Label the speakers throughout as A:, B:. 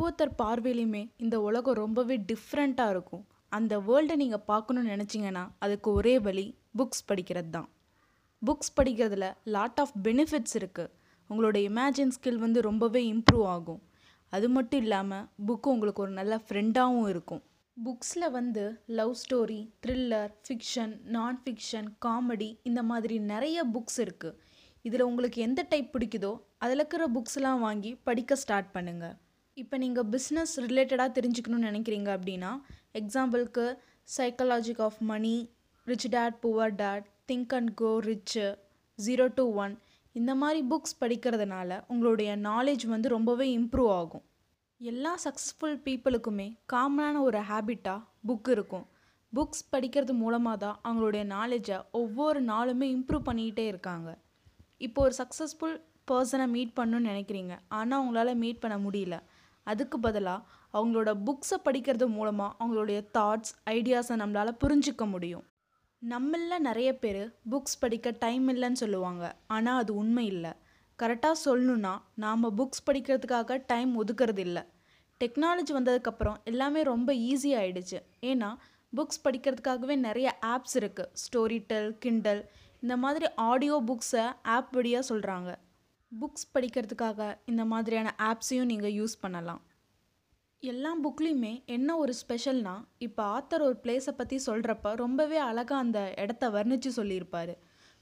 A: ஒவ்வொருத்தர் பார்வையிலையுமே இந்த உலகம் ரொம்பவே டிஃப்ரெண்ட்டாக இருக்கும். அந்த வேர்ல்டை நீங்கள் பார்க்கணுன்னு நினச்சிங்கன்னா அதுக்கு ஒரே வழி புக்ஸ் படிக்கிறது தான் புக்ஸ் படிக்கிறதுல லாட் ஆஃப் பெனிஃபிட்ஸ் இருக்குது உங்களோட இமேஜின் ஸ்கில் வந்து ரொம்பவே இம்ப்ரூவ் ஆகும். அது மட்டும் இல்லாமல் புக்கு உங்களுக்கு ஒரு நல்ல ஃப்ரெண்டாகவும் இருக்கும். புக்ஸில் வந்து love story thriller fiction non fiction comedy இந்த மாதிரி நிறைய புக்ஸ் இருக்குது இதில் உங்களுக்கு எந்த டைப் பிடிக்குதோ அதில் இருக்கிற புக்ஸ்லாம் வாங்கி படிக்க ஸ்டார்ட் பண்ணுங்கள் இப்போ நீங்கள் பிஸ்னஸ் ரிலேட்டடாக தெரிஞ்சுக்கணும்னு நினைக்கிறீங்க அப்படின்னா எக்ஸாம்பிளுக்கு psychology of money rich dad poor dad think and grow rich zero to one இந்த மாதிரி புக்ஸ் படிக்கிறதுனால உங்களுடைய நாலேஜ் வந்து ரொம்பவே இம்ப்ரூவ் ஆகும். எல்லா சக்ஸஸ்ஃபுல் பீப்புளுக்குமே காமனான ஒரு ஹேபிட்டாக புக் இருக்கும். புக்ஸ் படிக்கிறது மூலமாக தான் அவங்களுடைய நாலேஜை ஒவ்வொரு நாளுமே இம்ப்ரூவ் பண்ணிக்கிட்டே இருக்காங்க. இப்போ ஒரு சக்ஸஸ்ஃபுல் பர்சனை மீட் பண்ணணும்னு நினைக்கிறீங்க. ஆனால் உங்களால் மீட் பண்ண முடியல. அதுக்கு பதிலாக அவங்களோட புக்ஸை படிக்கிறது மூலமாக அவங்களுடைய தாட்ஸ் ஐடியாஸை நம்மளால் புரிஞ்சிக்க முடியும். நம்மள நிறைய பேர் புக்ஸ் படிக்க டைம் இல்லைன்னு சொல்லுவாங்க. ஆனால் அது உண்மை இல்லை. கரெக்டாக சொல்லணுன்னா நாம் புக்ஸ் படிக்கிறதுக்காக டைம் ஒதுக்கிறது இல்லை. டெக்னாலஜி வந்ததுக்கப்புறம் எல்லாமே ரொம்ப ஈஸி ஆயிடுச்சு. ஏன்னா புக்ஸ் படிக்கிறதுக்காகவே நிறைய ஆப்ஸ் இருக்குது ஸ்டோரி டெல் கிண்டல் இந்த மாதிரி ஆடியோ புக்ஸை ஆப் வழியாக சொல்கிறாங்க புக்ஸ் படிக்கிறதுக்காக இந்த மாதிரியான ஆப்ஸையும் நீங்கள் யூஸ் பண்ணலாம். எல்லா புக்லேயுமே என்ன ஒரு ஸ்பெஷல்னா இப்போ ஆத்தர் ஒரு பிளேஸை பற்றி சொல்கிறப்ப ரொம்பவே அழகாக அந்த இடத்த வர்ணித்து சொல்லியிருப்பார்.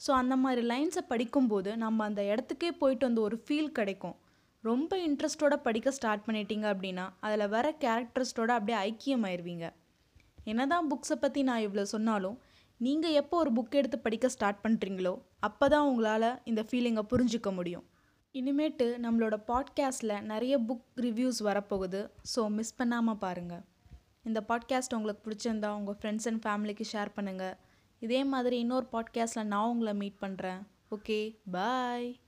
A: ஸோ அந்த மாதிரி லைன்ஸை படிக்கும்போது நம்ம அந்த இடத்துக்கே போயிட்டு வந்து ஒரு ஃபீல் கிடைக்கும். ரொம்ப இன்ட்ரெஸ்ட்டோட படிக்க ஸ்டார்ட் பண்ணிட்டீங்க அப்படின்னா அதில் வர கேரக்டர்ஸ்டோட அப்படியே ஐக்கியமாயிருவீங்க. என்ன தான் புக்ஸை பற்றி நான் இவ்வளோ சொன்னாலும் நீங்கள் எப்போ ஒரு புக் எடுத்து படிக்க ஸ்டார்ட் பண்ணுறீங்களோ அப்போ தான் உங்களால் இந்த ஃபீலிங்கை புரிஞ்சுக்க முடியும். இனிமேட்டு நம்மளோட பாட்காஸ்ட்டில் நிறைய புக் ரிவ்யூஸ் வரப்போகுது. ஸோ மிஸ் பண்ணாமல் பாருங்கள் இந்த பாட்காஸ்ட் உங்களுக்கு பிடிச்சிருந்தா உங்கள் ஃப்ரெண்ட்ஸ் அண்ட் ஃபேமிலிக்கு ஷேர் பண்ணுங்கள் இதே மாதிரி இன்னொரு பாட்காஸ்ட்டில் நான் உங்களை மீட் பண்ணுறேன் ஓகே பாய்